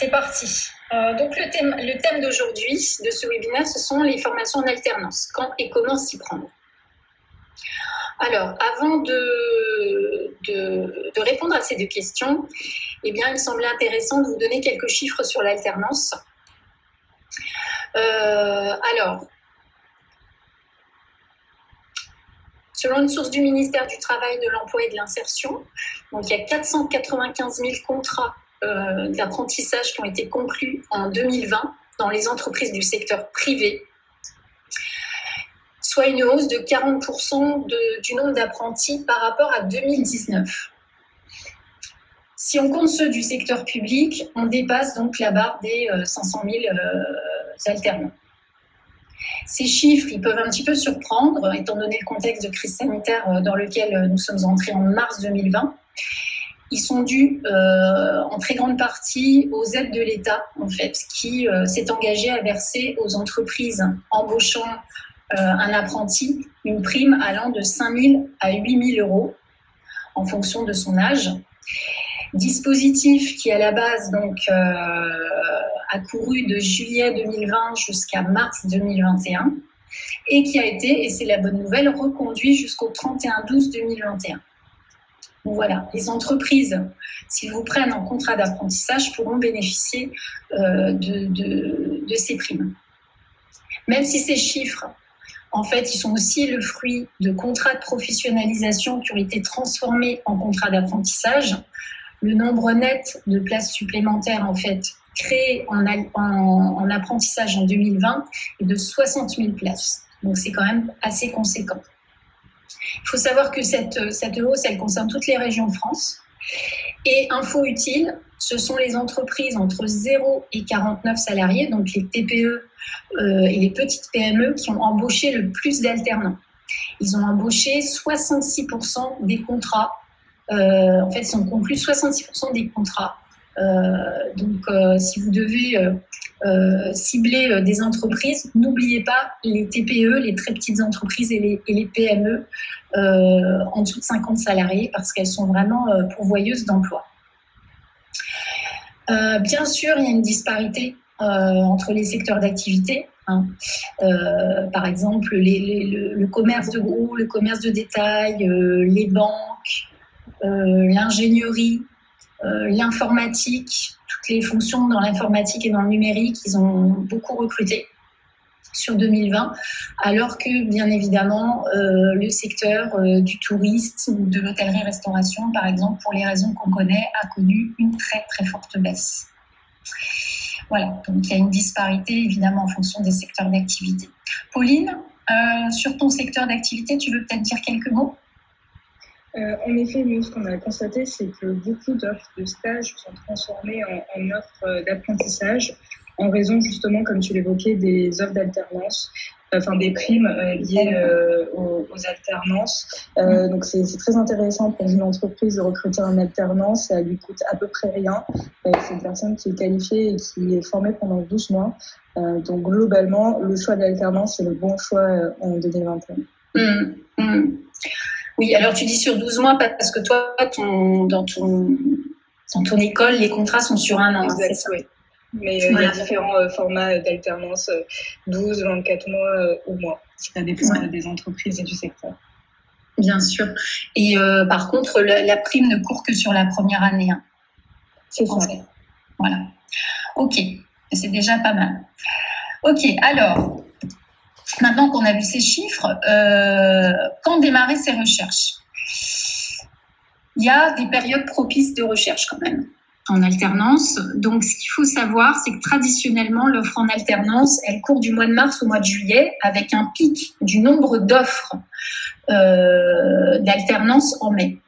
c'est parti. Euh, donc le thème, le thème d'aujourd'hui, de ce webinaire, ce sont les formations en alternance. Quand et comment s'y prendre Alors, avant de, de, répondre à ces deux questions, eh bien, il semblait intéressant de vous donner quelques chiffres sur l'alternance. Euh, alors, Selon une source du ministère du Travail, de l'Emploi et de l'Insertion, donc il y a 495 000 contrats d'apprentissage qui ont été conclus en 2020 dans les entreprises du secteur privé, soit une hausse de 40% du nombre d'apprentis par rapport à 2019. Si on compte ceux du secteur public, on dépasse donc la barre des 500 euh, 000 euh, alternants. Ces chiffres, ils peuvent un petit peu surprendre, étant donné le contexte de crise sanitaire euh, dans lequel euh, nous sommes entrés en mars 2020. Ils sont dus euh, en très grande partie aux aides de l'État, en fait, qui s'est engagé à verser aux entreprises embauchant un apprenti une prime allant de 5 000 à 8 000 euros en fonction de son âge. Dispositif qui, à la base, donc, a couru de juillet 2020 jusqu'à mars 2021 et qui a été, et c'est la bonne nouvelle, reconduit jusqu'au 31-12-2021. voilà, les entreprises, s'ils vous prennent en contrat d'apprentissage, pourront bénéficier euh, de, ces primes. Même si ces chiffres, en fait, ils sont aussi le fruit de contrats de professionnalisation qui ont été transformés en contrats d'apprentissage, le nombre net de places supplémentaires, en fait, créé en, en, apprentissage en 2020 est de 60 000 places. Donc c'est quand même assez conséquent. Il faut savoir que cette, cette hausse, elle concerne toutes les régions de France. Et info utile, ce sont les entreprises entre 0 et 49 salariés, donc les TPE euh, et les petites PME, qui ont embauché le plus d'alternants. Ils ont embauché 66% des contrats. Euh, en fait, ils ont conclu 66% des contrats euh, donc, si vous devez euh, cibler des entreprises, n'oubliez pas les TPE, les très petites entreprises et les, PME en dessous de 50 salariés parce qu'elles sont vraiment pourvoyeuses d'emplois. bien sûr, il y a une disparité entre les secteurs d'activité. Hein. par exemple, le, commerce de gros, le commerce de détail, les banques, l'ingénierie, euh, l'informatique, toutes les fonctions dans l'informatique et dans le numérique, ils ont beaucoup recruté sur 2020, alors que bien évidemment euh, le secteur euh, du tourisme ou de l'hôtellerie-restauration, par exemple, pour les raisons qu'on connaît, a connu une très très forte baisse. Voilà, donc il y a une disparité évidemment en fonction des secteurs d'activité. Pauline, sur ton secteur d'activité, tu veux peut-être dire quelques mots? Euh, en effet, nous, ce qu'on a constaté, c'est que beaucoup d'offres de stage sont transformées en, offres euh, d'apprentissage en raison justement, comme tu l'évoquais, des offres d'alternance, enfin des primes euh, liées aux, alternances. donc c'est très intéressant pour une entreprise de recruter un alternance, ça lui coûte à peu près rien. c'est une personne qui est qualifiée et qui est formée pendant 12 mois. donc globalement, le choix de l'alternance, c'est le bon choix en 2021. Oui, alors tu dis sur 12 mois parce que toi, ton, dans, ton, dans ton école, les contrats sont sur un an. Exact, oui. Mais euh, il y a différents euh, formats d'alternance, 12, euh, 24 mois ou mois. Ça dépend des entreprises et du secteur. Bien sûr. Et par contre, la, prime ne court que sur la première année. Hein. C'est ça. Voilà. OK. C'est déjà pas mal. OK. Alors, Maintenant qu'on a vu ces chiffres, euh, quand démarrer ces recherches? Il y a des périodes propices de recherche quand même en alternance. Donc, ce qu'il faut savoir, c'est que traditionnellement, l'offre en alternance, elle court du mois de mars au mois de juillet avec un pic du nombre d'offres euh, d'alternance en mai,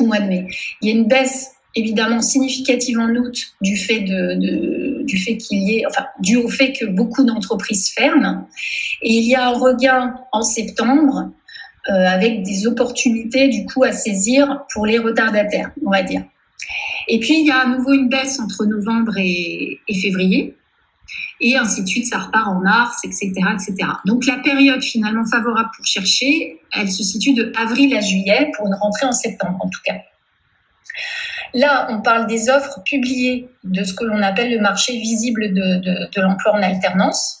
au mois de mai. Il y a une baisse évidemment significative en août du fait du fait qu'il y ait, enfin, dû au fait que beaucoup d'entreprises ferment. Et il y a un regain en septembre euh, avec des opportunités du coup à saisir pour les retardataires, on va dire. Et puis il y a à nouveau une baisse entre novembre et, février. Et ainsi de suite, ça repart en mars, etc., etc. Donc la période finalement favorable pour chercher, elle se situe de avril à juillet pour une rentrée en septembre en tout cas. Là, on parle des offres publiées de ce que l'on appelle le marché visible de, de l'emploi en alternance,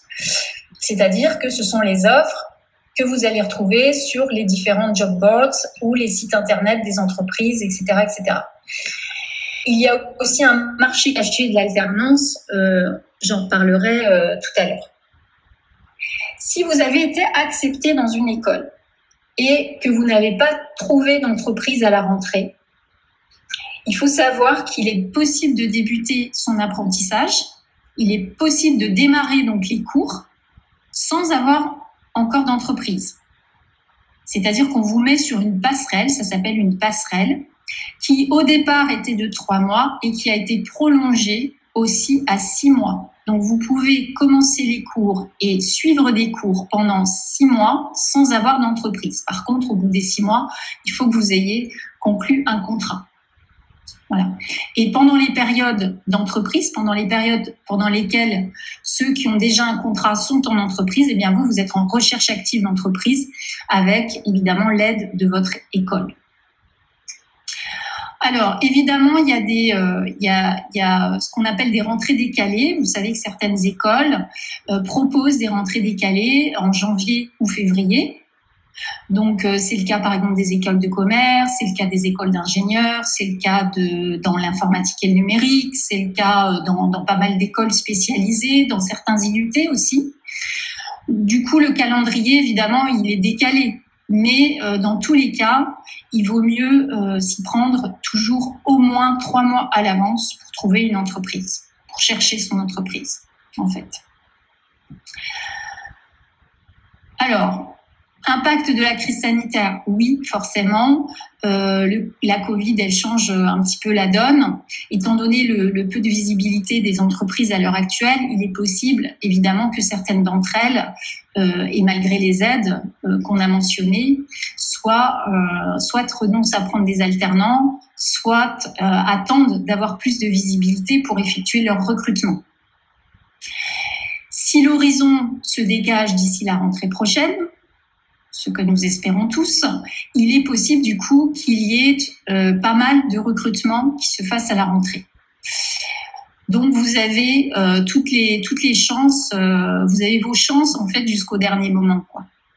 c'est-à-dire que ce sont les offres que vous allez retrouver sur les différents job boards ou les sites internet des entreprises, etc., etc. Il y a aussi un marché caché de l'alternance, euh, j'en parlerai euh, tout à l'heure. Si vous avez été accepté dans une école et que vous n'avez pas trouvé d'entreprise à la rentrée, il faut savoir qu'il est possible de débuter son apprentissage, il est possible de démarrer donc les cours sans avoir encore d'entreprise. C'est-à-dire qu'on vous met sur une passerelle, ça s'appelle une passerelle, qui au départ était de trois mois et qui a été prolongée aussi à six mois. Donc vous pouvez commencer les cours et suivre des cours pendant six mois sans avoir d'entreprise. Par contre, au bout des six mois, il faut que vous ayez conclu un contrat. Voilà. Et pendant les périodes d'entreprise, pendant les périodes pendant lesquelles ceux qui ont déjà un contrat sont en entreprise, eh bien vous, vous êtes en recherche active d'entreprise avec évidemment l'aide de votre école. Alors, évidemment, il y a des, euh, il, y a, il y a ce qu'on appelle des rentrées décalées. Vous savez que certaines écoles euh, proposent des rentrées décalées en janvier ou février. Donc, euh, c'est le cas, par exemple, des écoles de commerce, c'est le cas des écoles d'ingénieurs, c'est le cas de, dans l'informatique et le numérique, c'est le cas euh, dans, pas mal d'écoles spécialisées, dans certains IUT aussi. Du coup, le calendrier, évidemment, il est décalé. Mais euh, dans tous les cas, il vaut mieux s'y prendre toujours au moins trois mois à l'avance pour trouver une entreprise, pour chercher son entreprise, en fait. Alors, Impact de la crise sanitaire, oui, forcément. Euh, le, la Covid, elle change un petit peu la donne. Étant donné le, le peu de visibilité des entreprises à l'heure actuelle, il est possible, évidemment, que certaines d'entre elles, euh, et malgré les aides euh, qu'on a mentionnées, soit, euh, soit renoncent à prendre des alternants, soit euh, attendent d'avoir plus de visibilité pour effectuer leur recrutement. Si l'horizon se dégage d'ici la rentrée prochaine, ce que nous espérons tous, il est possible du coup qu'il y ait euh, pas mal de recrutements qui se fassent à la rentrée. Donc vous avez euh, toutes les chances, euh, vous avez vos chances en fait jusqu'au dernier moment.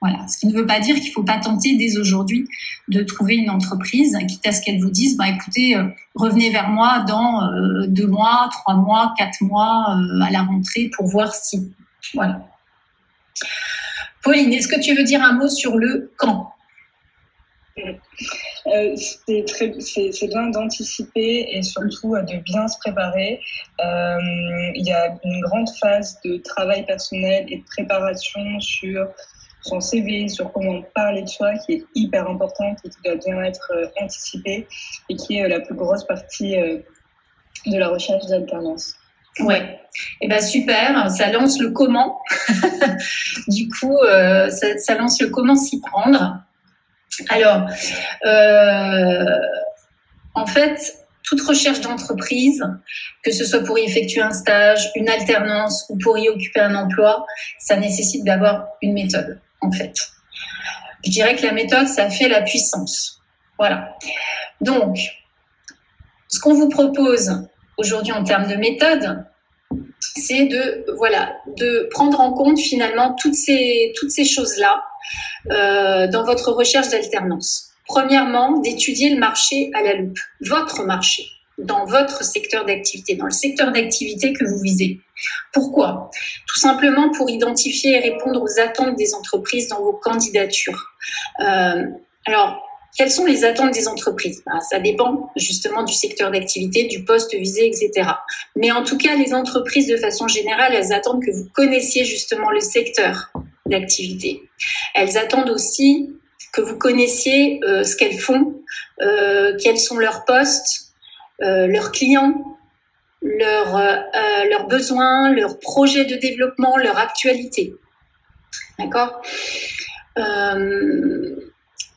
Voilà, ce qui ne veut pas dire qu'il faut pas tenter dès aujourd'hui de trouver une entreprise, quitte à ce qu'elle vous dise, bah écoutez, revenez vers moi dans deux mois, trois mois, quatre mois à la rentrée pour voir si. Voilà. Pauline, est-ce que tu veux dire un mot sur le quand? Euh, c'est bien d'anticiper et surtout de bien se préparer. Euh, il y a une grande phase de travail personnel et de préparation sur son CV, sur comment parler de soi, qui est hyper importante et qui doit bien être euh, anticipée et qui est la plus grosse partie de la recherche d'alternance. Ouais. Eh ben super, ça lance le comment. du coup, euh, ça, lance le comment s'y prendre. Alors, euh, en fait, toute recherche d'entreprise, que ce soit pour y effectuer un stage, une alternance ou pour y occuper un emploi, ça nécessite d'avoir une méthode, en fait. Je dirais que la méthode, ça fait la puissance. Voilà. Donc, ce qu'on vous propose, aujourd'hui en termes de méthode, c'est de voilà de prendre en compte finalement toutes ces choses là euh, dans votre recherche d'alternance. Premièrement, d'étudier le marché à la loupe, votre marché dans votre secteur d'activité, dans le secteur d'activité que vous visez. Pourquoi? Tout simplement pour identifier et répondre aux attentes des entreprises dans vos candidatures. Euh, alors, quelles sont les attentes des entreprises? Ben, Ça dépend justement du secteur d'activité, du poste visé, etc. Mais en tout cas, les entreprises, de façon générale, elles attendent que vous connaissiez justement le secteur d'activité. Elles attendent aussi que vous connaissiez euh, ce qu'elles font, euh, quels sont leurs postes, euh, leurs clients, leurs, besoins, leurs projets de développement, leur actualité. D'accord?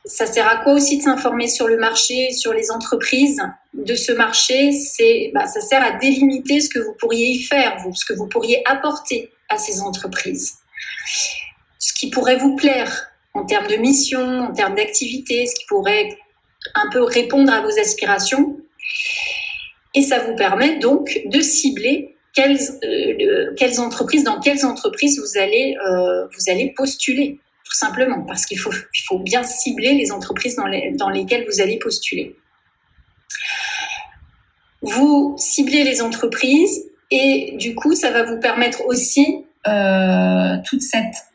Ça sert à quoi aussi de s'informer sur le marché, sur les entreprises de ce marché? C'est, bah, ça sert à délimiter ce que vous pourriez y faire, vous, ce que vous pourriez apporter à ces entreprises, ce qui pourrait vous plaire en termes de mission, en termes d'activité, ce qui pourrait un peu répondre à vos aspirations. Et ça vous permet donc de cibler quelles, euh, entreprises, dans quelles entreprises vous allez, euh, vous allez postuler, tout simplement, parce qu'il faut, il faut bien cibler les entreprises dans, les, dans lesquelles vous allez postuler. Vous ciblez les entreprises et du coup, ça va vous permettre aussi euh, toute cette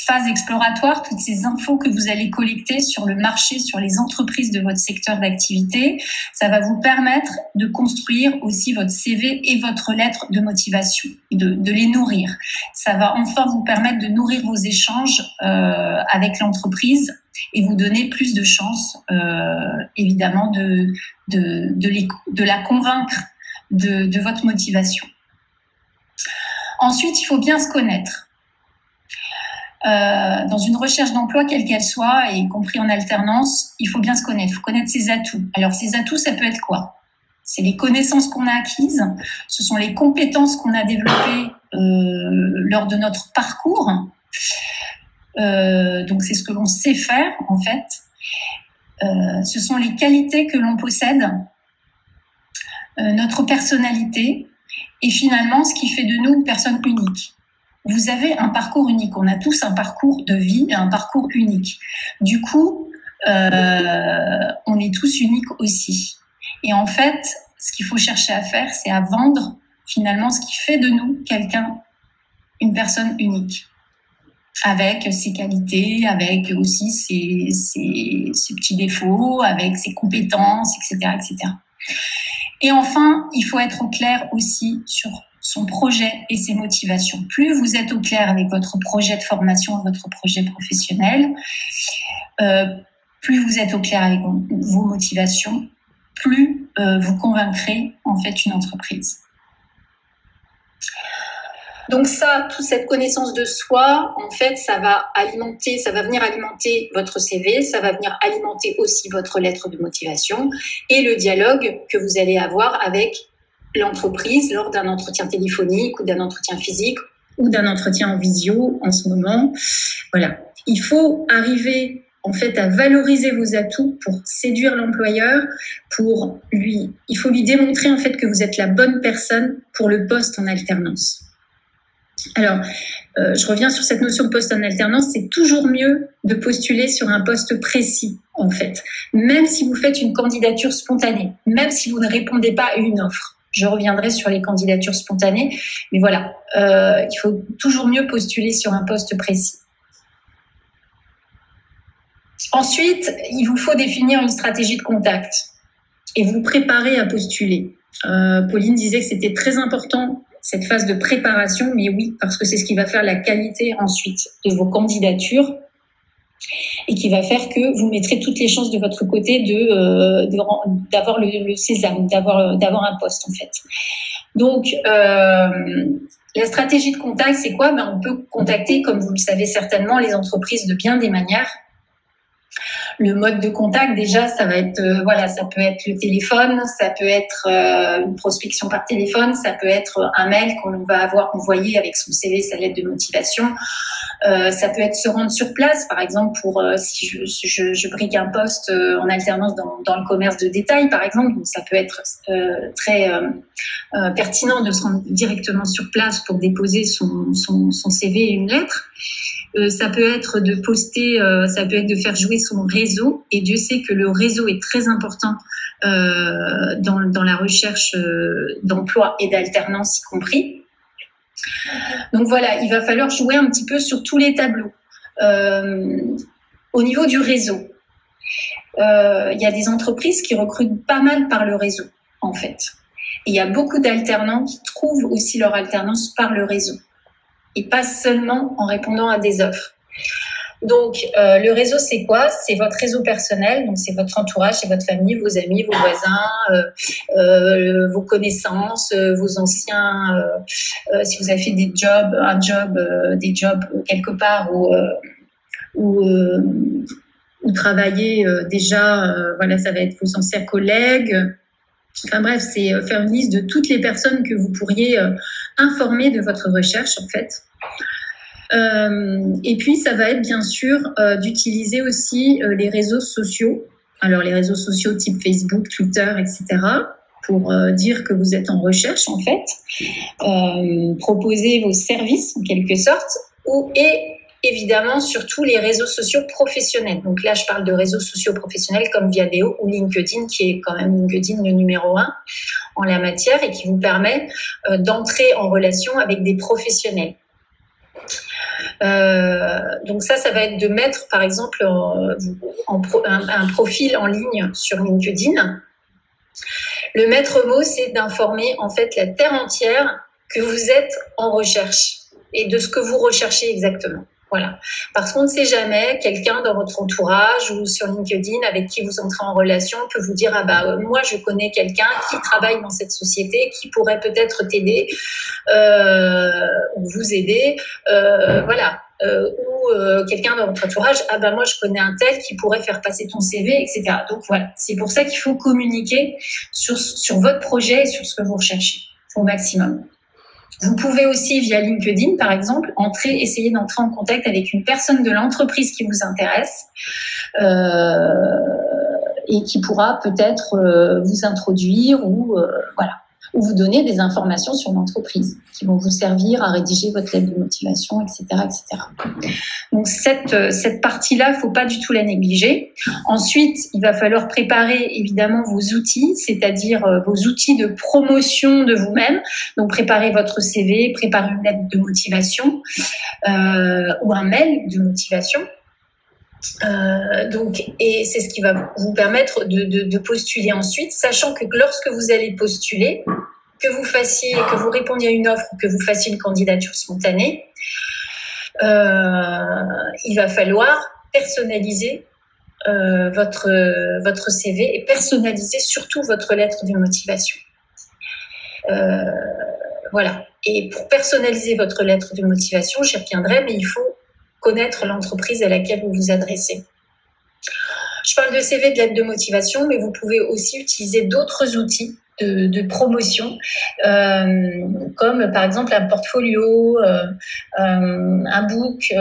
phase exploratoire, toutes ces infos que vous allez collecter sur le marché, sur les entreprises de votre secteur d'activité, ça va vous permettre de construire aussi votre CV et votre lettre de motivation, de, les nourrir. Ça va enfin vous permettre de nourrir vos échanges euh, avec l'entreprise et vous donner plus de chances, euh, évidemment, de la convaincre de, de votre motivation. Ensuite, il faut bien se connaître. Euh, dans une recherche d'emploi, quelle qu'elle soit, y compris en alternance, il faut bien se connaître, il faut connaître ses atouts. Alors ces atouts, ça peut être quoi? C'est les connaissances qu'on a acquises, ce sont les compétences qu'on a développées euh, lors de notre parcours. Euh, donc c'est ce que l'on sait faire en fait. Euh, ce sont les qualités que l'on possède, euh, notre personnalité et finalement ce qui fait de nous une personne unique vous avez un parcours unique. On a tous un parcours de vie et un parcours unique. Du coup, euh, on est tous uniques aussi. Et en fait, ce qu'il faut chercher à faire, c'est à vendre finalement ce qui fait de nous quelqu'un, une personne unique, avec ses qualités, avec aussi ses, ses, ses petits défauts, avec ses compétences, etc., etc. Et enfin, il faut être au clair aussi sur son projet et ses motivations. Plus vous êtes au clair avec votre projet de formation, votre projet professionnel, euh, plus vous êtes au clair avec vos motivations, plus euh, vous convaincrez en fait une entreprise. Donc ça, toute cette connaissance de soi, en fait, ça va alimenter, ça va venir alimenter votre CV, ça va venir alimenter aussi votre lettre de motivation et le dialogue que vous allez avoir avec l'entreprise lors d'un entretien téléphonique ou d'un entretien physique ou d'un entretien en visio en ce moment. Voilà. Il faut arriver en fait à valoriser vos atouts pour séduire l'employeur, pour lui, il faut lui démontrer en fait que vous êtes la bonne personne pour le poste en alternance. Alors, euh, je reviens sur cette notion de poste en alternance, c'est toujours mieux de postuler sur un poste précis, en fait, même si vous faites une candidature spontanée, même si vous ne répondez pas à une offre. Je reviendrai sur les candidatures spontanées. Mais voilà, euh, il faut toujours mieux postuler sur un poste précis. Ensuite, il vous faut définir une stratégie de contact et vous préparer à postuler. Euh, Pauline disait que c'était très important cette phase de préparation, mais oui, parce que c'est ce qui va faire la qualité ensuite de vos candidatures et qui va faire que vous mettrez toutes les chances de votre côté de euh, d'avoir le, sésame, d'avoir d'avoir un poste en fait. Donc euh, la stratégie de contact, c'est quoi? Ben, On peut contacter, comme vous le savez certainement, les entreprises de bien des manières. Le mode de contact, déjà, ça va être, euh, voilà, ça peut être le téléphone, ça peut être euh, une prospection par téléphone, ça peut être un mail qu'on va avoir envoyé avec son CV, sa lettre de motivation. Euh, ça peut être se rendre sur place, par exemple, pour euh, si je, je, brique un poste euh, en alternance dans, le commerce de détail, par exemple. Ça peut être très pertinent de se rendre directement sur place pour déposer son CV et une lettre. Euh, ça peut être de poster, euh, ça peut être de faire jouer son réseau. Et Dieu sait que le réseau est très important euh, dans, la recherche d'emploi et d'alternance y compris. Donc voilà, il va falloir jouer un petit peu sur tous les tableaux. au niveau du réseau, il y a des entreprises qui recrutent pas mal par le réseau, en fait. Et il y a beaucoup d'alternants qui trouvent aussi leur alternance par le réseau et pas seulement en répondant à des offres. Donc, euh, le réseau, c'est quoi? C'est votre réseau personnel, donc c'est votre entourage, c'est votre famille, vos amis, vos voisins, euh, euh, vos connaissances, vos anciens. Si vous avez fait des jobs, un job, des jobs quelque part où où travailler déjà, voilà, ça va être vos anciens collègues. Enfin bref, c'est faire une liste de toutes les personnes que vous pourriez informer de votre recherche, en fait. Euh, et puis, ça va être bien sûr euh, d'utiliser aussi euh, les réseaux sociaux. Alors, les réseaux sociaux type Facebook, Twitter, etc. pour dire que vous êtes en recherche en fait, proposer vos services en quelque sorte, ou, et évidemment surtout les réseaux sociaux professionnels. Donc là, je parle de réseaux sociaux professionnels comme Viadeo ou LinkedIn, qui est quand même LinkedIn le numéro un en la matière et qui vous permet euh, d'entrer en relation avec des professionnels. Euh, donc ça, ça va être de mettre, par exemple, un, profil en ligne sur LinkedIn. Le maître mot, c'est d'informer en fait la terre entière que vous êtes en recherche et de ce que vous recherchez exactement. Voilà. Parce qu'on ne sait jamais, quelqu'un dans votre entourage ou sur LinkedIn avec qui vous entrez en relation peut vous dire, ah bah, euh, moi, je connais quelqu'un qui travaille dans cette société, qui pourrait peut-être t'aider, euh, ou vous aider, euh, voilà. Ou quelqu'un dans votre entourage, ah bah moi je connais un tel qui pourrait faire passer ton CV, etc. Donc voilà, c'est pour ça qu'il faut communiquer sur, sur votre projet et sur ce que vous recherchez au maximum. Vous pouvez aussi, via LinkedIn, par exemple, entrer, essayer d'entrer en contact avec une personne de l'entreprise qui vous intéresse euh, et qui pourra peut-être euh, vous introduire ou euh, voilà ou vous donner des informations sur l'entreprise qui vont vous servir à rédiger votre lettre de motivation, etc. etc. Donc cette, cette partie-là, faut pas du tout la négliger. Ensuite, il va falloir préparer évidemment vos outils, c'est-à-dire euh, vos outils de promotion de vous-même. Donc préparer votre CV, préparer une lettre de motivation euh, ou un mail de motivation. Euh, donc, et c'est ce qui va vous permettre de, postuler ensuite, sachant que lorsque vous allez postuler, que vous fassiez, que vous répondiez à une offre ou que vous fassiez une candidature spontanée, euh, il va falloir personnaliser euh, votre, votre CV et personnaliser surtout votre lettre de motivation. voilà. Et pour personnaliser votre lettre de motivation, j'y reviendrai, mais il faut connaître l'entreprise à laquelle vous vous adressez. Je parle de CV, de lettre de motivation, mais vous pouvez aussi utiliser d'autres outils de, promotion, euh, comme par exemple un portfolio, euh, euh, un book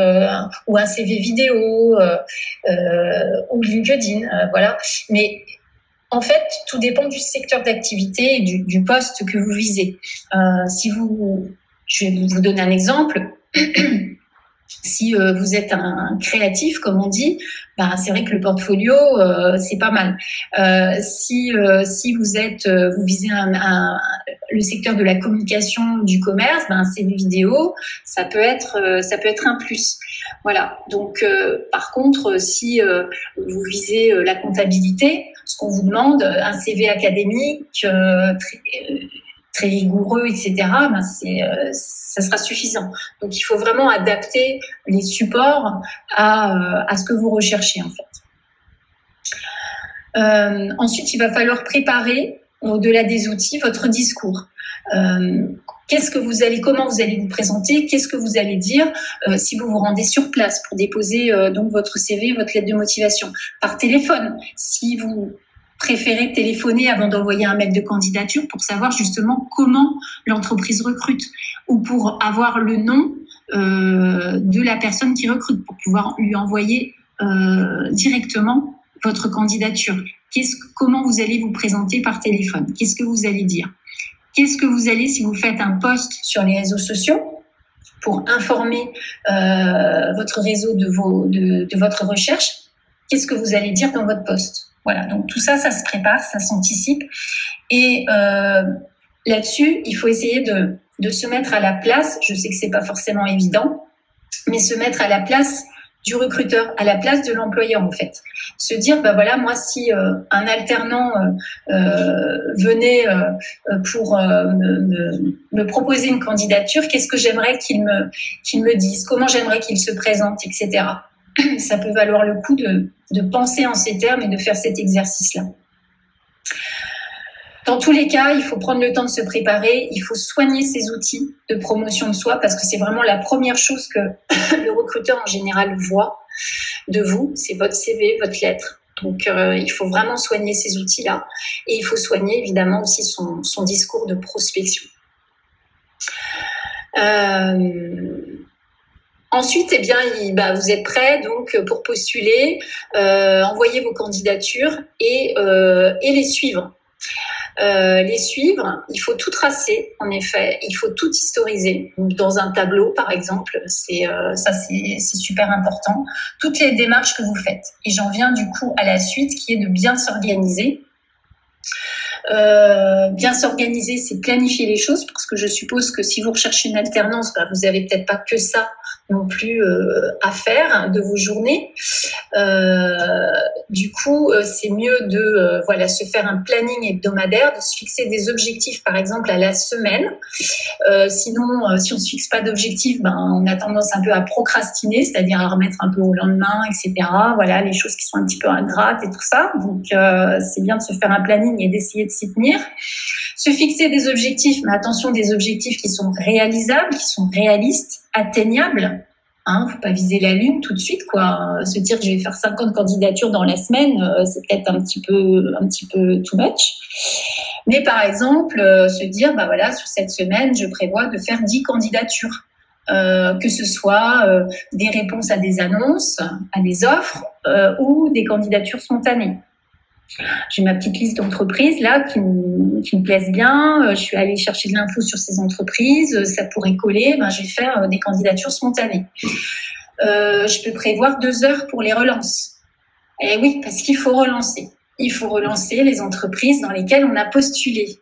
ou un CV vidéo ou LinkedIn, voilà. Mais en fait, tout dépend du secteur d'activité et du, du, poste que vous visez. si vous, je vais vous donner un exemple. si euh, vous êtes un, créatif, comme on dit, bah, c'est vrai que le portfolio, euh, c'est pas mal. Euh, si, si vous êtes, vous visez un, le secteur de la communication, du commerce, ben, c'est une vidéo, ça peut être, ça peut être un plus. Voilà. Donc, par contre, si vous visez la comptabilité, ce qu'on vous demande, un CV académique, très, rigoureux, etc., ben euh, ça sera suffisant. Donc, il faut vraiment adapter les supports à, euh, ce que vous recherchez, en fait. Euh, ensuite, il va falloir préparer, au-delà des outils, votre discours. qu'est-ce que vous allez, comment vous allez vous présenter, qu'est-ce que vous allez dire si vous vous rendez sur place pour déposer donc votre CV, votre lettre de motivation par téléphone. Si vous préférez téléphoner avant d'envoyer un mail de candidature pour savoir justement comment l'entreprise recrute ou pour avoir le nom euh, de la personne qui recrute pour pouvoir lui envoyer euh, directement votre candidature. Comment vous allez vous présenter par téléphone? Qu'est-ce que vous allez dire? Qu'est-ce que vous allez si vous faites un post sur les réseaux sociaux pour informer euh, votre réseau de, de votre recherche Qu'est-ce que vous allez dire dans votre poste voilà, donc tout ça, ça se prépare, ça s'anticipe. Et euh, là-dessus, il faut essayer de, se mettre à la place, je sais que c'est pas forcément évident, mais se mettre à la place du recruteur, à la place de l'employeur en fait. Se dire, bah voilà, moi si euh, un alternant euh, venait pour me, proposer une candidature, qu'est-ce que j'aimerais qu'il me, qu'il me dise, comment j'aimerais qu'il se présente, etc. ça peut valoir le coup de, penser en ces termes et de faire cet exercice-là. Dans tous les cas, il faut prendre le temps de se préparer, il faut soigner ses outils de promotion de soi parce que c'est vraiment la première chose que le recruteur en général voit de vous, c'est votre CV, votre lettre. Donc euh, il faut vraiment soigner ces outils-là et il faut soigner évidemment aussi son, discours de prospection. Euh, Ensuite, eh bien, bah, vous êtes prêt donc pour postuler, euh, envoyer vos candidatures et, euh, les suivre. euh, les suivre. Il faut tout tracer, en effet. Il faut tout historiser dans un tableau, par exemple. C'est euh, ça, c'est super important. Toutes les démarches que vous faites. Et j'en viens du coup à la suite, qui est de bien s'organiser. Euh, bien s'organiser, c'est planifier les choses, parce que je suppose que si vous recherchez une alternance, bah, vous avez peut-être pas que ça non plus euh, à faire de vos journées. Euh, du coup, euh, c'est mieux de euh, voilà se faire un planning hebdomadaire, de se fixer des objectifs, par exemple à la semaine. sinon, si on se fixe pas d'objectifs, ben on a tendance un peu à procrastiner, c'est-à-dire à remettre un peu au lendemain, etc. Voilà, les choses qui sont un petit peu ingrates et tout ça. Donc, c'est bien de se faire un planning et d'essayer de s'y tenir. Se fixer des objectifs, mais attention, des objectifs qui sont réalisables, qui sont réalistes, atteignables. Hein, faut pas viser la lune tout de suite, quoi. Se dire que je vais faire 50 candidatures dans la semaine, euh, c'est peut-être un petit peu, un petit peu too much. Mais par exemple, euh, se dire, bah voilà, sur cette semaine, je prévois de faire 10 candidatures. Euh, que ce soit des réponses à des annonces, à des offres ou des candidatures spontanées. J'ai ma petite liste d'entreprises là qui me, plaisent bien. Euh, je suis allée chercher de l'info sur ces entreprises. Euh, ça pourrait coller. Ben, je vais faire euh, des candidatures spontanées. Je peux prévoir deux heures pour les relances. Eh oui, parce qu'il faut relancer. Il faut relancer les entreprises dans lesquelles on a postulé.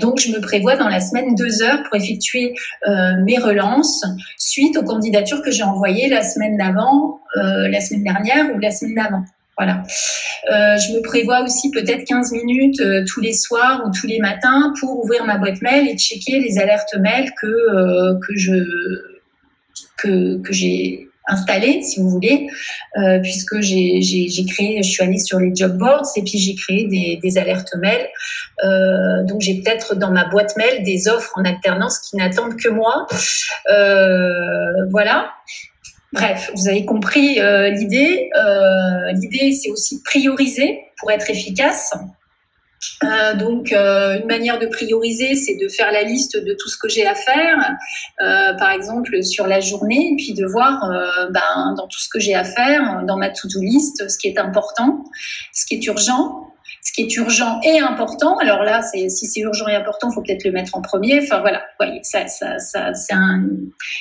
Donc, je me prévois dans la semaine deux heures pour effectuer mes relances suite aux candidatures que j'ai envoyées la semaine d'avant, la semaine dernière ou la semaine d'avant. Voilà. Euh, je me prévois aussi peut-être 15 minutes euh, tous les soirs ou tous les matins pour ouvrir ma boîte mail et checker les alertes mail que euh, que je que, que j'ai installées, si vous voulez, puisque j'ai, j'ai, créé, je suis allée sur les job boards et puis j'ai créé des, des alertes mail. donc j'ai peut-être dans ma boîte mail des offres en alternance qui n'attendent que moi. voilà. Bref, vous avez compris euh, l'idée. Euh, l'idée, c'est aussi prioriser pour être efficace. Euh, donc, une manière de prioriser, c'est de faire la liste de tout ce que j'ai à faire, par exemple sur la journée, puis de voir ben, dans tout ce que j'ai à faire, dans ma to-do list, ce qui est important, ce qui est urgent, ce qui est urgent et important. Alors là, si c'est urgent et important, il faut peut-être le mettre en premier. Enfin voilà, voyez, ça, c'est un,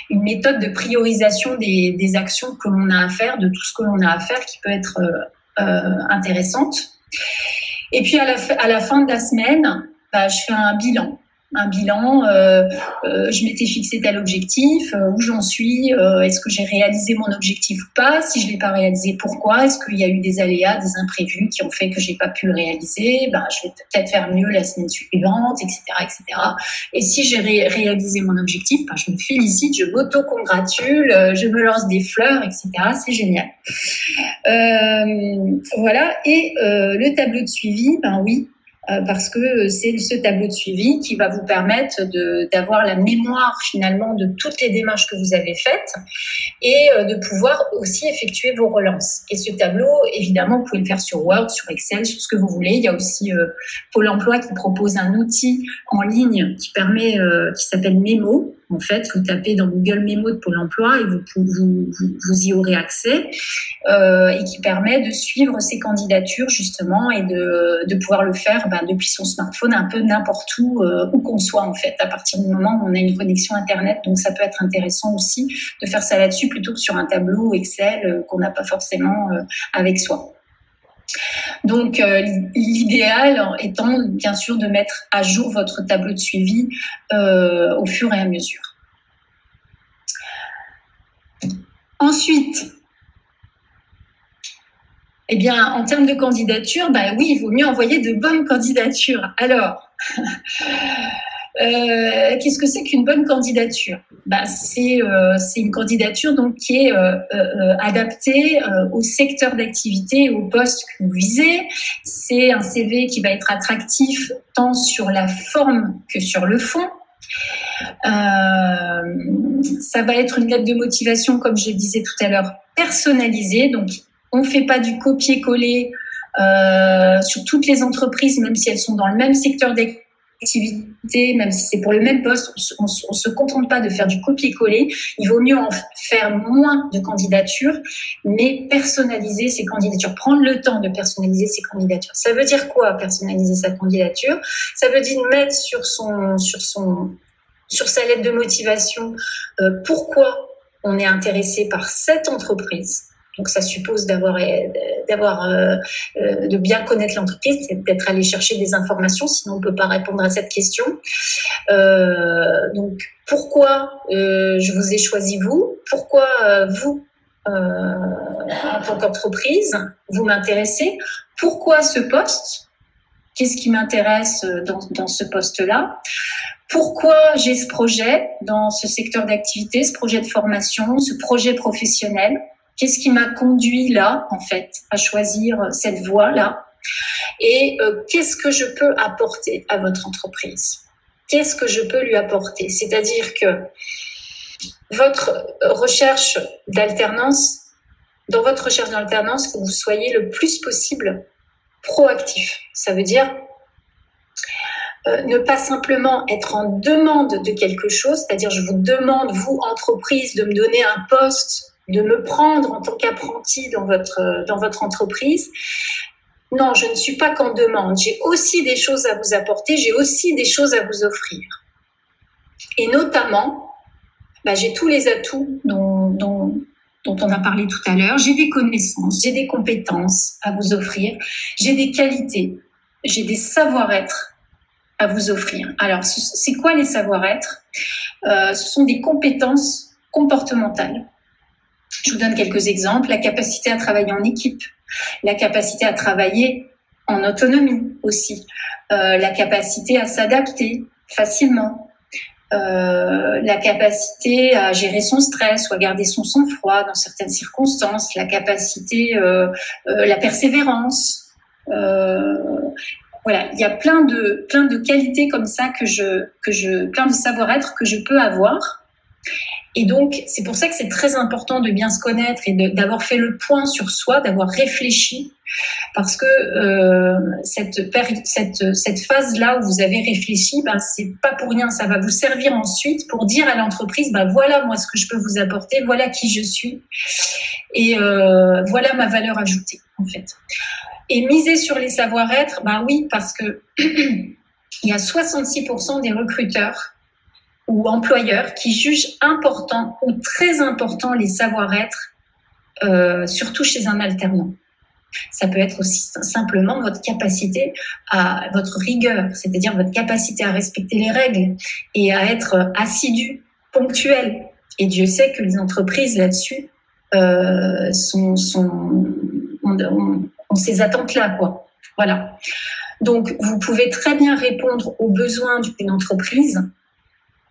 une méthode de priorisation des, actions que l'on a à faire, de tout ce que l'on a à faire, qui peut être euh, euh intéressante. Et puis à la, à la fin de la semaine, bah, je fais un bilan un bilan, euh, euh, je m'étais fixé tel objectif, euh, où j'en suis, euh, est-ce que j'ai réalisé mon objectif ou pas, si je l'ai pas réalisé, pourquoi, est-ce qu'il y a eu des aléas, des imprévus qui ont fait que j'ai pas pu le réaliser, ben, je vais peut-être faire mieux la semaine suivante, etc. etc. Et si j'ai réalisé mon objectif, ben, je me félicite, je m'auto-congratule, je me lance des fleurs, etc. C'est génial. voilà, et le tableau de suivi, ben oui, parce que c'est ce tableau de suivi qui va vous permettre d'avoir la mémoire finalement de toutes les démarches que vous avez faites et euh, de pouvoir aussi effectuer vos relances. Et ce tableau, évidemment, vous pouvez le faire sur Word, sur Excel, sur ce que vous voulez. Il y a aussi euh, Pôle Emploi qui propose un outil en ligne qui permet, qui s'appelle Memo, en fait, vous tapez dans Google Memo de Pôle Emploi et vous, vous, vous, y aurez accès euh, et qui permet de suivre ces candidatures justement et de, de pouvoir le faire ben, depuis son smartphone un peu n'importe où, euh, où qu'on soit en fait, à partir du moment où on a une connexion Internet. Donc ça peut être intéressant aussi de faire ça là-dessus plutôt que sur un tableau Excel euh, qu'on n'a pas forcément euh, avec soi. Donc, euh, l'idéal étant bien sûr de mettre à jour votre tableau de suivi euh, au fur et à mesure. Ensuite, eh bien, en termes de candidature, bah oui, il vaut mieux envoyer de bonnes candidatures. Alors, Euh, qu'est-ce que c'est qu'une bonne candidature? Bah, c'est, euh, c'est une candidature donc qui est euh, adaptée au secteur d'activité au poste que vous visez. C'est un CV qui va être attractif tant sur la forme que sur le fond. ça va être une lettre de motivation, comme je disais tout à l'heure, personnalisée. Donc, on ne fait pas du copier-coller sur toutes les entreprises, même si elles sont dans le même secteur d'activité activité, même si c'est pour le même poste, on ne se contente pas de faire du copier-coller. Il vaut mieux en faire moins de candidatures, mais personnaliser ses candidatures, prendre le temps de personnaliser ses candidatures. Ça veut dire quoi, personnaliser sa candidature? Ça veut dire mettre sur son, sur son, sur sa lettre de motivation euh, pourquoi on est intéressé par cette entreprise donc ça suppose d'avoir, d'avoir, euh, euh, de bien connaître l'entreprise, d'être allé chercher des informations, sinon on peut pas répondre à cette question. Euh, donc pourquoi je vous ai choisi vous? Pourquoi vous en tant qu'entreprise, vous m'intéressez? Pourquoi ce poste? Qu'est-ce qui m'intéresse dans ce poste-là? Pourquoi j'ai ce projet dans ce secteur d'activité, ce projet de formation, ce projet professionnel? Qu'est-ce qui m'a conduit là, en fait, à choisir cette voie-là? Et euh, qu'est-ce que je peux apporter à votre entreprise? Qu'est-ce que je peux lui apporter? C'est-à-dire que votre recherche d'alternance, dans votre recherche d'alternance, que vous soyez le plus possible proactif. Ça veut dire euh, ne pas simplement être en demande de quelque chose, c'est-à-dire je vous demande, vous, entreprise, de me donner un poste de me prendre en tant qu'apprenti dans votre, dans votre entreprise. Non, je ne suis pas qu'en demande. J'ai aussi des choses à vous apporter, j'ai aussi des choses à vous offrir. Et notamment, bah, j'ai tous les atouts dont on a parlé tout à l'heure. J'ai des connaissances, j'ai des compétences à vous offrir, j'ai des qualités, j'ai des savoir-être à vous offrir. Alors, c'est quoi les savoir-être? Euh, Ce sont des compétences comportementales je vous donne quelques exemples. La capacité à travailler en équipe, la capacité à travailler en autonomie aussi, euh, la capacité à s'adapter facilement, euh, la capacité à gérer son stress ou à garder son sang-froid dans certaines circonstances, la capacité, euh, la persévérance. voilà, il y a plein de plein de qualités comme ça que je que je plein de savoir-être que je peux avoir et donc, c'est pour ça que c'est très important de bien se connaître et d'avoir fait le point sur soi, d'avoir réfléchi, parce que euh, cette, cette, cette phase-là où vous avez réfléchi, ben, c'est pas pour rien, ça va vous servir ensuite pour dire à l'entreprise, ben, voilà moi ce que je peux vous apporter, voilà qui je suis, et euh, voilà ma valeur ajoutée, en fait. Et miser sur les savoir-être, ben oui, parce que il y a 66% des recruteurs ou employeurs qui jugent important ou très important les savoir-être, euh, surtout chez un alternant. Ça peut être aussi simplement votre capacité à votre rigueur, c'est-à-dire votre capacité à respecter les règles et à être assidu, ponctuel. Et Dieu sait que les entreprises là-dessus euh, sont, sont ont, ces attentes-là. Voilà. Donc, vous pouvez très bien répondre aux besoins d'une entreprise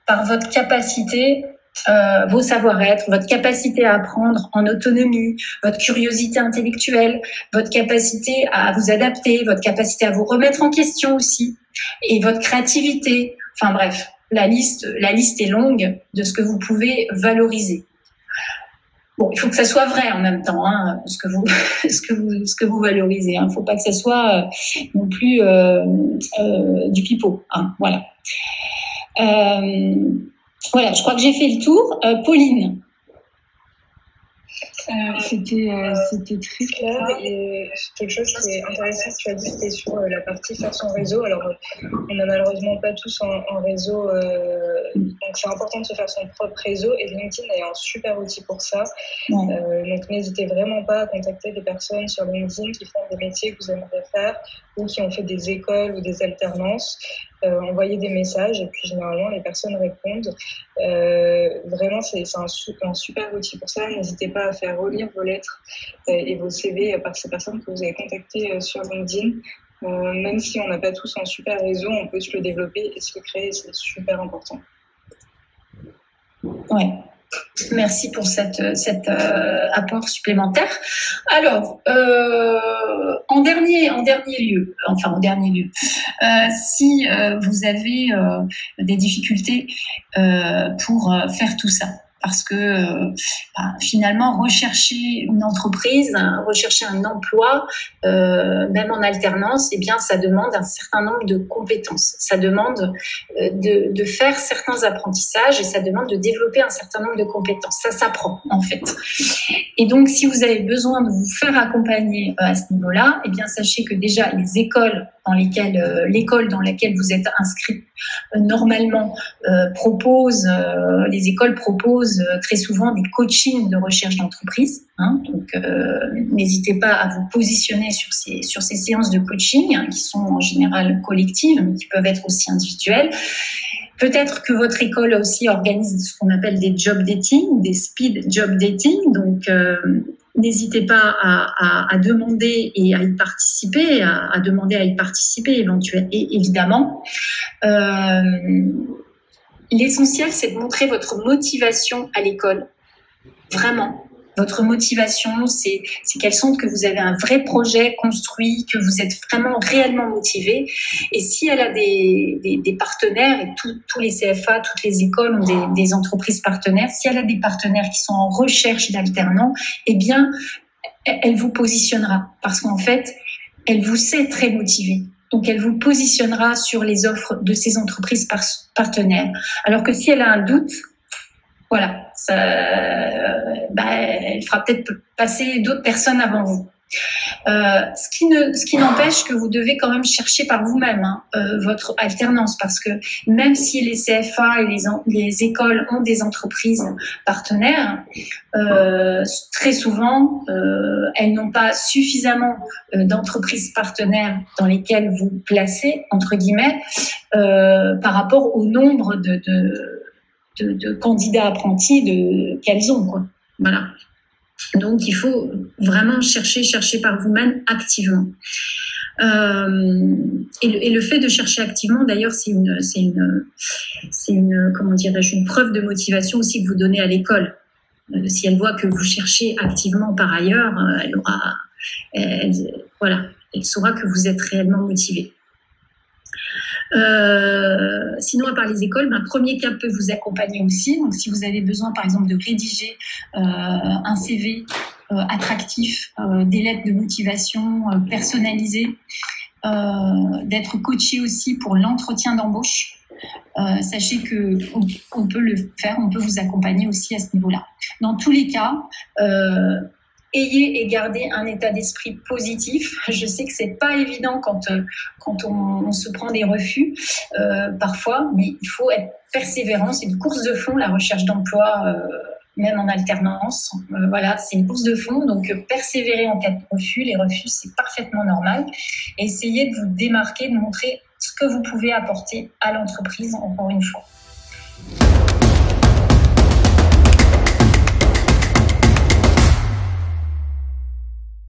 par votre capacité, euh, vos savoir-être, votre capacité à apprendre en autonomie, votre curiosité intellectuelle, votre capacité à vous adapter, votre capacité à vous remettre en question aussi, et votre créativité. Enfin bref, la liste, la liste est longue de ce que vous pouvez valoriser. Bon, il faut que ça soit vrai en même temps, hein, ce que vous, ce que vous, ce que vous valorisez. Il hein. ne faut pas que ça soit euh, non plus euh, du pipeau. Hein, voilà. Euh, voilà, je crois que j'ai fait le tour. Euh, Pauline. Euh, c'était c'était très clair et quelque chose qui est intéressant que tu as dit c'était sur la partie faire son réseau. Alors on n'a malheureusement pas tous en, réseau donc c'est important de se faire son propre réseau et LinkedIn est un super outil pour ça. Donc n'hésitez vraiment pas à contacter des personnes sur LinkedIn qui font des métiers que vous aimeriez faire ou qui ont fait des écoles ou des alternances. Euh, envoyer des messages et puis généralement les personnes répondent. Euh, vraiment, c'est un, un, super outil pour ça. N'hésitez pas à faire relire vos lettres euh, et vos CV par ces personnes que vous avez contactées sur LinkedIn. même si on n'a pas tous un super réseau, on peut se le développer et se le créer, c'est super important. Ouais, Merci pour cette, cet euh, apport supplémentaire. Alors, euh, en dernier, en dernier lieu, enfin en dernier lieu, euh, si vous avez des difficultés pour faire tout ça, parce que euh, bah, finalement rechercher une entreprise, rechercher un emploi, euh, même en alternance, eh bien ça demande un certain nombre de compétences, ça demande euh, de, de, faire certains apprentissages et ça demande de développer un certain nombre de compétences. Ça s'apprend en fait. Et donc si vous avez besoin de vous faire accompagner à ce niveau-là, eh bien sachez que déjà les écoles dans lesquelles euh, l'école dans laquelle vous êtes inscrit euh, normalement euh, propose, les écoles proposent très souvent des coachings de recherche d'entreprise. Hein, donc n'hésitez pas à vous positionner sur ces sur ces séances de coaching hein, qui sont en général collectives, mais qui peuvent être aussi individuelles. Peut-être que votre école aussi organise ce qu'on appelle des job dating, des speed job dating. Donc, n'hésitez pas à, demander et à y participer, à, demander à y participer éventuellement. Évidemment, euh, l'essentiel, c'est de montrer votre motivation à l'école. Vraiment. Votre motivation, c'est qu'elle sente que vous avez un vrai projet construit, que vous êtes vraiment réellement motivé. Et si elle a des, partenaires, et tous les CFA, toutes les écoles ont des, des entreprises partenaires, si elle a des partenaires qui sont en recherche d'alternants, eh bien, elle vous positionnera. Parce qu'en fait, elle vous sait très motivé. Donc, elle vous positionnera sur les offres de ces entreprises partenaires. Alors que si elle a un doute, voilà, ça, bah, elle fera peut-être passer d'autres personnes avant vous. Euh, ce qui ne, ce qui n'empêche que vous devez quand même chercher par vous-même hein, euh, votre alternance, parce que même si les CFA et les, les écoles ont des entreprises partenaires, euh, très souvent euh, elles n'ont pas suffisamment euh, d'entreprises partenaires dans lesquelles vous placez entre guillemets par rapport au nombre de, de de, candidats apprentis de, qu'elles ont. Quoi. Voilà. Donc, il faut vraiment chercher, chercher par vous-même activement. Euh, et, le, fait de chercher activement, d'ailleurs, c'est une, c'est une, c'est une, comment une preuve de motivation aussi que vous donnez à l'école. Euh, si elle voit que vous cherchez activement par ailleurs, euh, elle aura, voilà, elle saura que vous êtes réellement motivé. Euh, sinon, à part les écoles, ben, Premier Cap peut vous accompagner aussi. Donc, si vous avez besoin, par exemple, de rédiger euh, un CV euh, attractif, euh, des lettres de motivation personnalisées, d'être coaché aussi pour l'entretien d'embauche. sachez que on, peut le faire, on peut vous accompagner aussi à ce niveau-là. Dans tous les cas, ayez et gardez un état d'esprit positif. Je sais que c'est pas évident quand euh, quand on, se prend des refus euh, parfois, mais il faut être persévérant. C'est une course de fond la recherche d'emploi. Euh, même en alternance. voilà, c'est une course de fond, donc persévérer en cas de refus. Les refus, c'est parfaitement normal. Essayez de vous démarquer, de montrer ce que vous pouvez apporter à l'entreprise, encore une fois.